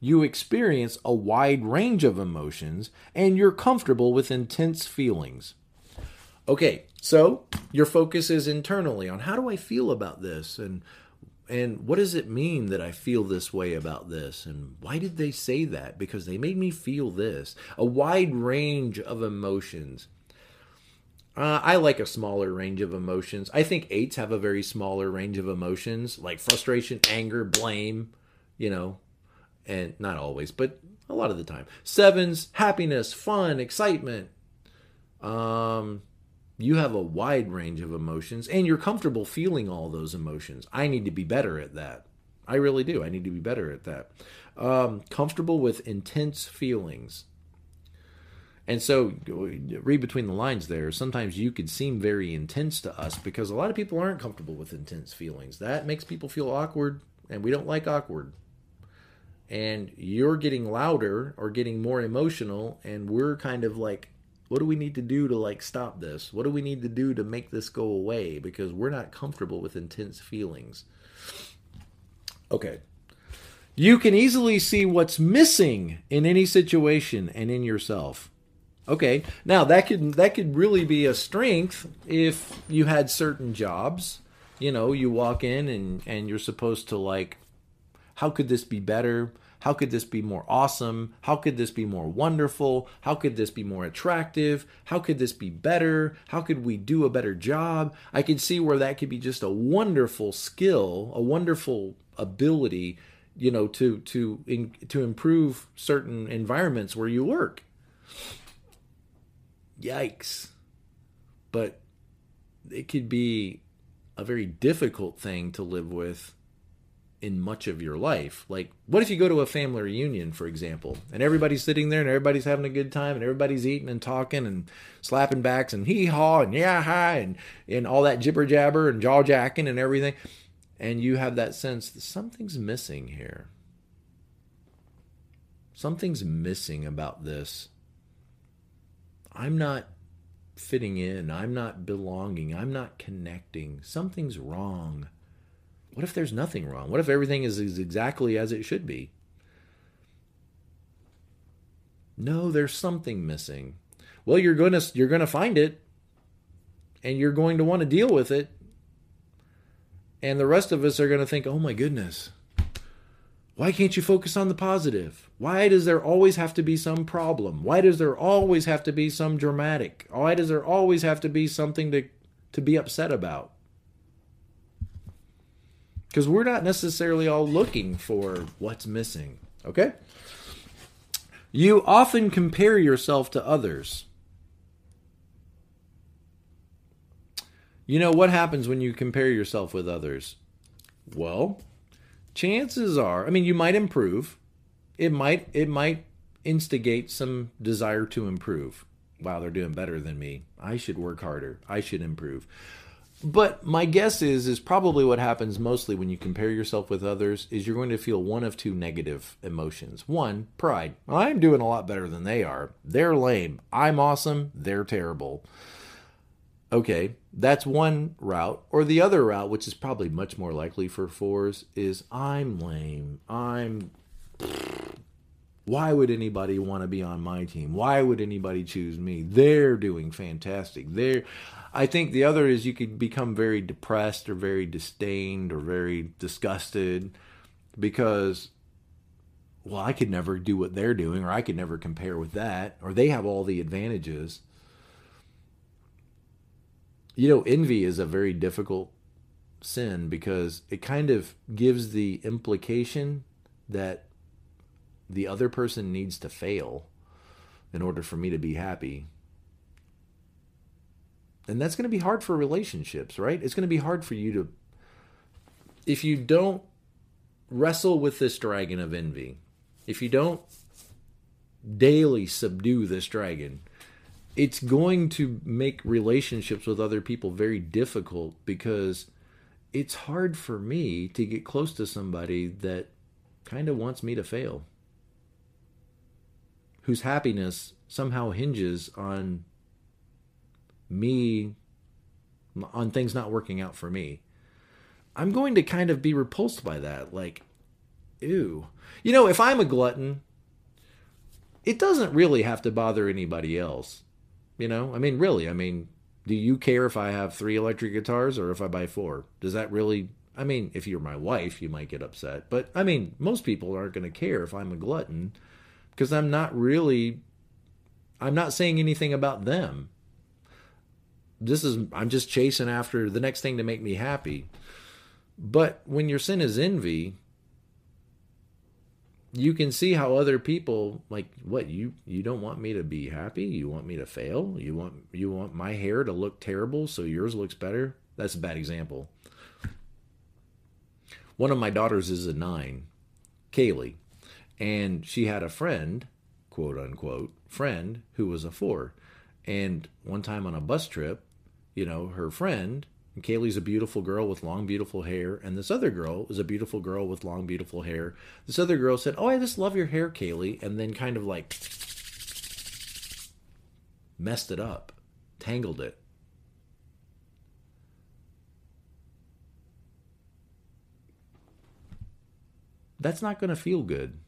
You experience a wide range of emotions and you're comfortable with intense feelings. Okay, so your focus is internally on how do I feel about this and and what does it mean that I feel this way about this? And why did they say that? Because they made me feel this. A wide range of emotions. Uh, I like a smaller range of emotions. I think eights have a very smaller range of emotions, like frustration, anger, blame, you know, and not always, but a lot of the time. Sevens, happiness, fun, excitement, um, you have a wide range of emotions and you're comfortable feeling all those emotions. I need to be better at that. I really do. I need to be better at that. Um, comfortable with intense feelings. And so, read between the lines there. Sometimes you could seem very intense to us because a lot of people aren't comfortable with intense feelings. That makes people feel awkward, and we don't like awkward. And you're getting louder or getting more emotional, and we're kind of like what do we need to do to like stop this? What do we need to do to make this go away? Because we're not comfortable with intense feelings. Okay. You can easily see what's missing in any situation and in yourself. Okay. Now that could that could really be a strength if you had certain jobs. You know, you walk in and and you're supposed to like how could this be better? How could this be more awesome? How could this be more wonderful? How could this be more attractive? How could this be better? How could we do a better job? I could see where that could be just a wonderful skill, a wonderful ability you know, to to in, to improve certain environments where you work. Yikes. But it could be a very difficult thing to live with in much of your life. Like, what if you go to a family reunion, for example, and everybody's sitting there and everybody's having a good time and everybody's eating and talking and slapping backs and hee haw and yeah hi and, and all that jibber jabber and jaw jacking and everything. And you have that sense that something's missing here. Something's missing about this. I'm not fitting in. I'm not belonging. I'm not connecting. Something's wrong what if there's nothing wrong? What if everything is exactly as it should be? No, there's something missing. Well, you're going to you're going to find it and you're going to want to deal with it. And the rest of us are going to think, "Oh my goodness. Why can't you focus on the positive? Why does there always have to be some problem? Why does there always have to be some dramatic? Why does there always have to be something to to be upset about?" Because we're not necessarily all looking for what's missing. Okay? You often compare yourself to others. You know what happens when you compare yourself with others? Well, chances are, I mean, you might improve. It might it might instigate some desire to improve. Wow, they're doing better than me. I should work harder. I should improve. But my guess is is probably what happens mostly when you compare yourself with others is you're going to feel one of two negative emotions. One, pride. I'm doing a lot better than they are. They're lame. I'm awesome. They're terrible. Okay, that's one route. Or the other route, which is probably much more likely for fours, is I'm lame. I'm why would anybody want to be on my team? Why would anybody choose me? They're doing fantastic. They're I think the other is you could become very depressed or very disdained or very disgusted because well, I could never do what they're doing or I could never compare with that or they have all the advantages. You know, envy is a very difficult sin because it kind of gives the implication that the other person needs to fail in order for me to be happy. And that's going to be hard for relationships, right? It's going to be hard for you to, if you don't wrestle with this dragon of envy, if you don't daily subdue this dragon, it's going to make relationships with other people very difficult because it's hard for me to get close to somebody that kind of wants me to fail whose happiness somehow hinges on me on things not working out for me i'm going to kind of be repulsed by that like ew. You know if i'm a glutton it doesn't really have to bother anybody else you know? I mean really i mean do you care if i have three electric guitars or if i buy four? Does that really i mean if you're my wife you might get upset but i mean most people aren't going to care if i'm a glutton because I'm not really I'm not saying anything about them. This is I'm just chasing after the next thing to make me happy. But when your sin is envy, you can see how other people like what you you don't want me to be happy, you want me to fail, you want you want my hair to look terrible so yours looks better. That's a bad example. One of my daughters is a 9, Kaylee and she had a friend, quote unquote, friend who was a four. And one time on a bus trip, you know, her friend, Kaylee's a beautiful girl with long, beautiful hair, and this other girl is a beautiful girl with long, beautiful hair. This other girl said, Oh, I just love your hair, Kaylee, and then kind of like messed it up, tangled it. That's not going to feel good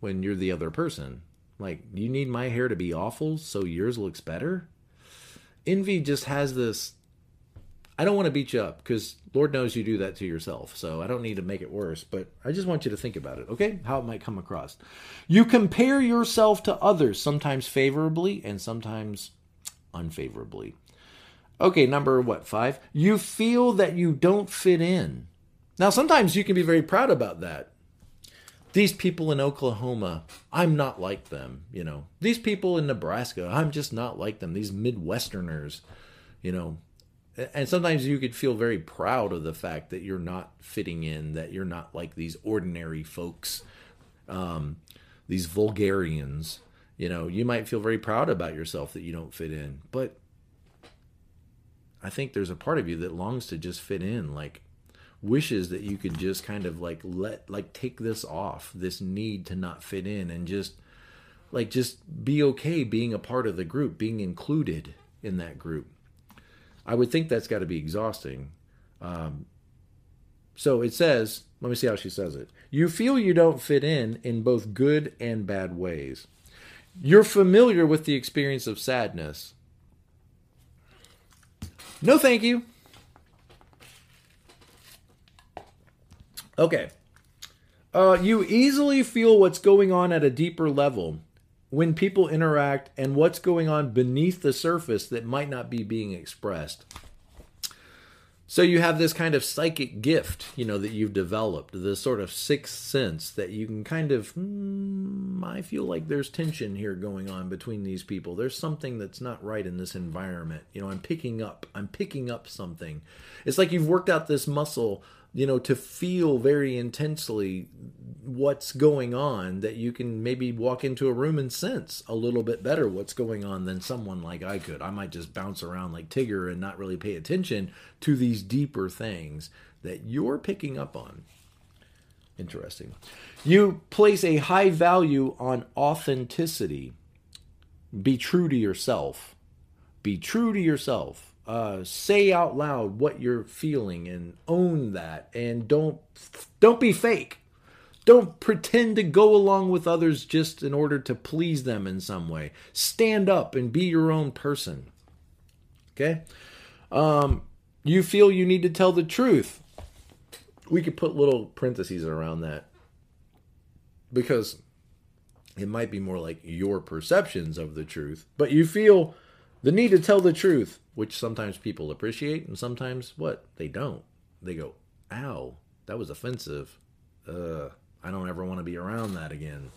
when you're the other person. Like, you need my hair to be awful so yours looks better? Envy just has this. I don't want to beat you up because Lord knows you do that to yourself. So I don't need to make it worse, but I just want you to think about it, okay? How it might come across. You compare yourself to others, sometimes favorably and sometimes unfavorably. Okay, number what, five? You feel that you don't fit in. Now, sometimes you can be very proud about that these people in Oklahoma, I'm not like them, you know. These people in Nebraska, I'm just not like them. These Midwesterners, you know. And sometimes you could feel very proud of the fact that you're not fitting in, that you're not like these ordinary folks, um, these vulgarians. You know, you might feel very proud about yourself that you don't fit in. But I think there's a part of you that longs to just fit in. Like, wishes that you could just kind of like let like take this off this need to not fit in and just like just be okay being a part of the group being included in that group. I would think that's got to be exhausting. Um, so it says let me see how she says it. You feel you don't fit in in both good and bad ways. You're familiar with the experience of sadness. No thank you Okay. Uh, you easily feel what's going on at a deeper level when people interact and what's going on beneath the surface that might not be being expressed. So you have this kind of psychic gift, you know, that you've developed, this sort of sixth sense that you can kind of, hmm, I feel like there's tension here going on between these people. There's something that's not right in this environment. You know, I'm picking up, I'm picking up something. It's like you've worked out this muscle you know, to feel very intensely what's going on that you can maybe walk into a room and sense a little bit better what's going on than someone like I could. I might just bounce around like Tigger and not really pay attention to these deeper things that you're picking up on. Interesting. You place a high value on authenticity. Be true to yourself. Be true to yourself uh, say out loud what you're feeling and own that. And don't don't be fake. Don't pretend to go along with others just in order to please them in some way. Stand up and be your own person. Okay? Um, you feel you need to tell the truth. We could put little parentheses around that because it might be more like your perceptions of the truth but you feel the need to tell the truth, which sometimes people appreciate and sometimes what? They don't. They go, ow, that was offensive. Uh, I don't ever want to be around that again.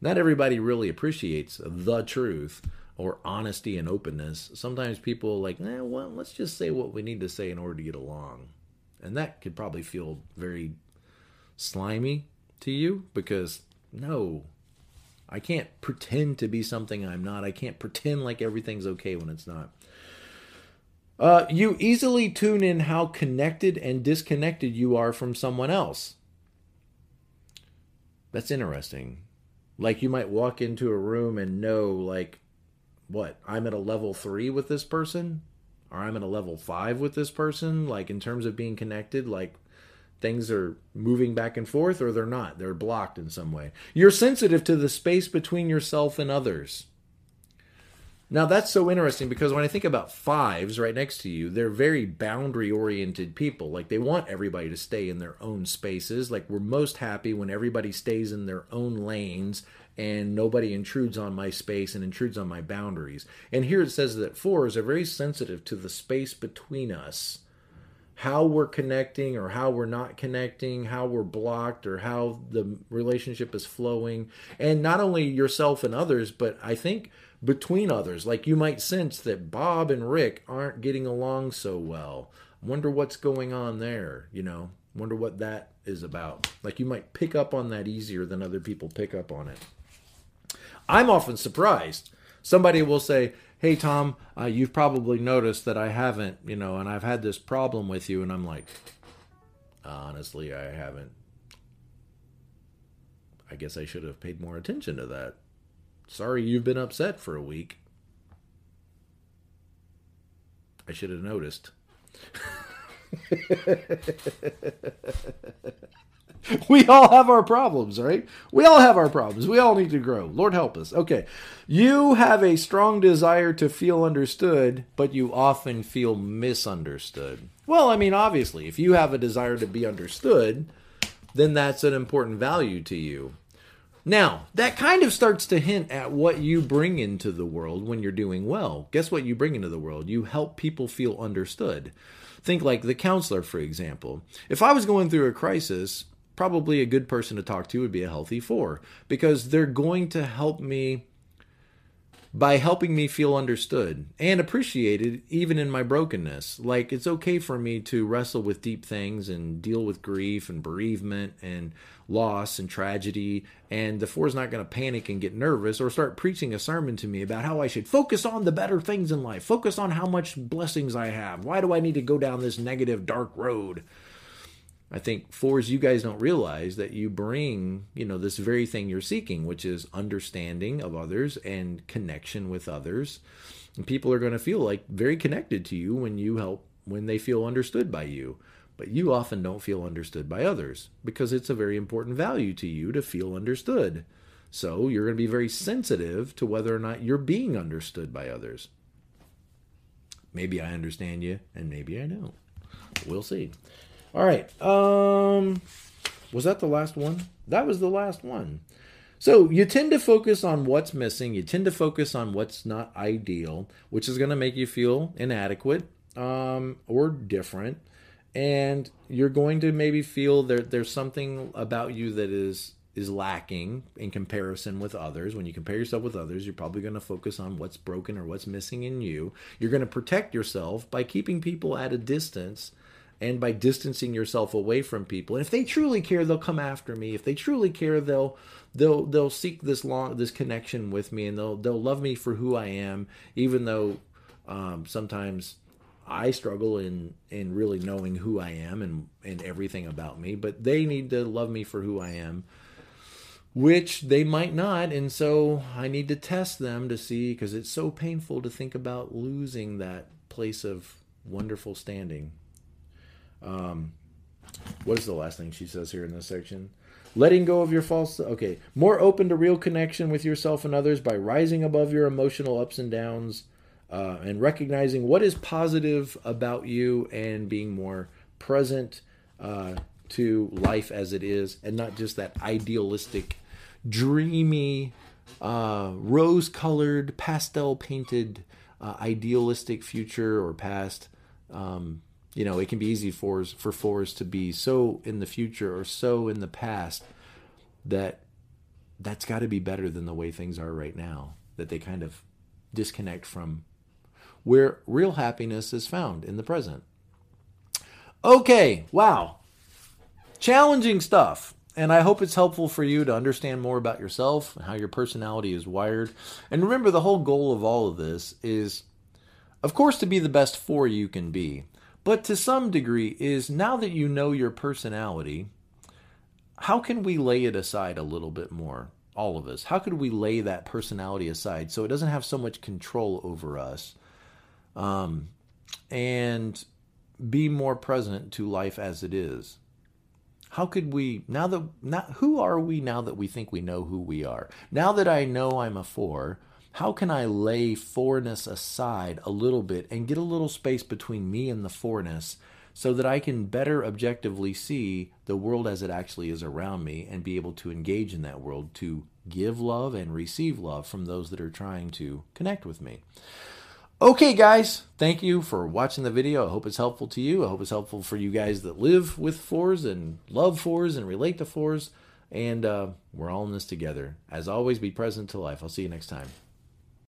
Not everybody really appreciates the truth or honesty and openness. Sometimes people like, eh, well, let's just say what we need to say in order to get along. And that could probably feel very slimy to you because no, I can't pretend to be something I'm not. I can't pretend like everything's okay when it's not. Uh, you easily tune in how connected and disconnected you are from someone else. That's interesting. Like you might walk into a room and know, like, what? I'm at a level three with this person, or I'm at a level five with this person. Like in terms of being connected, like things are moving back and forth or they're not. They're blocked in some way. You're sensitive to the space between yourself and others. Now that's so interesting because when I think about fives right next to you, they're very boundary oriented people. Like they want everybody to stay in their own spaces. Like we're most happy when everybody stays in their own lanes and nobody intrudes on my space and intrudes on my boundaries. And here it says that fours are very sensitive to the space between us how we're connecting or how we're not connecting, how we're blocked or how the relationship is flowing. And not only yourself and others, but I think between others. Like you might sense that Bob and Rick aren't getting along so well. Wonder what's going on there, you know? Wonder what that is about. Like you might pick up on that easier than other people pick up on it. I'm often surprised. Somebody will say, hey tom uh, you've probably noticed that i haven't you know and i've had this problem with you and i'm like honestly i haven't. I guess i should have paid more attention to that. Sorry you've been upset for a week. I should have noticed (laughs) (laughs) we all have our problems, right? We all have our problems. We all need to grow. Lord help us. Okay. You have a strong desire to feel understood, but you often feel misunderstood. Well, I mean, obviously, if you have a desire to be understood, then that's an important value to you. Now, that kind of starts to hint at what you bring into the world when you're doing well. Guess what you bring into the world? You help people feel understood. Think like the counselor, for example. If I was going through a crisis, probably a good person to talk to would be a healthy four because they're going to help me by helping me feel understood and appreciated even in my brokenness. Like it's okay for me to wrestle with deep things and deal with grief and bereavement and loss and tragedy. And the four's not going to panic and get nervous or start preaching a sermon to me about how I should focus on the better things in life, focus on how much blessings I have. Why do I need to go down this negative, dark road? I think fours, you guys don't realize that you bring, you know, this very thing you're seeking, which is understanding of others and connection with others. And people are going to feel like very connected to you when you help, when they feel understood by you. But you often don't feel understood by others because it's a very important value to you to feel understood. So you're going to be very sensitive to whether or not you're being understood by others. Maybe I understand you, and maybe I don't. We'll see. All right. Um, was that the last one? That was the last one. So you tend to focus on what's missing. You tend to focus on what's not ideal, which is going to make you feel inadequate um, or different. And you're going to maybe feel that there's something about you that is is lacking in comparison with others. When you compare yourself with others, you're probably going to focus on what's broken or what's missing in you. You're going to protect yourself by keeping people at a distance and by distancing yourself away from people. And if they truly care, they'll come after me. If they truly care, they'll they'll they'll seek this long this connection with me, and they'll they'll love me for who I am, even though um, sometimes I struggle in in really knowing who I am and and everything about me. But they need to love me for who I am. Which they might not, and so I need to test them to see because it's so painful to think about losing that place of wonderful standing um, what is the last thing she says here in this section? Letting go of your false. Okay. More open to real connection with yourself and others by rising above your emotional ups and downs uh, and recognizing what is positive about you and being more present uh, to life as it is and not just that idealistic, dreamy, uh, rose colored, pastel painted, uh, idealistic future or past. Um, you know, it can be easy for for fours to be so in the future or so in the past that that's got to be better than the way things are right now. That they kind of disconnect from where real happiness is found in the present. Okay, wow. Challenging stuff. And I hope it's helpful for you to understand more about yourself and how your personality is wired. And remember, the whole goal of all of this is, of course, to be the best four you can be but to some degree is now that you know your personality, how can we lay it aside a little bit more? All of us. How could we lay that personality aside so it doesn't have so much control over us um, and be more present to life as it is? How could we now that not who are we now that we think we know who we are? Now that I know I'm a four, how can I lay fourness aside a little bit and get a little space between me and the fourness so that I can better objectively see the world as it actually is around me and be able to engage in that world to give love and receive love from those that are trying to connect with me. Okay, guys, thank you for watching the video. I hope it's helpful to you. I hope it's helpful for you guys that live with fours and love fours and relate to fours. And uh, we're all in this together. As always, be present to life. I'll see you next time.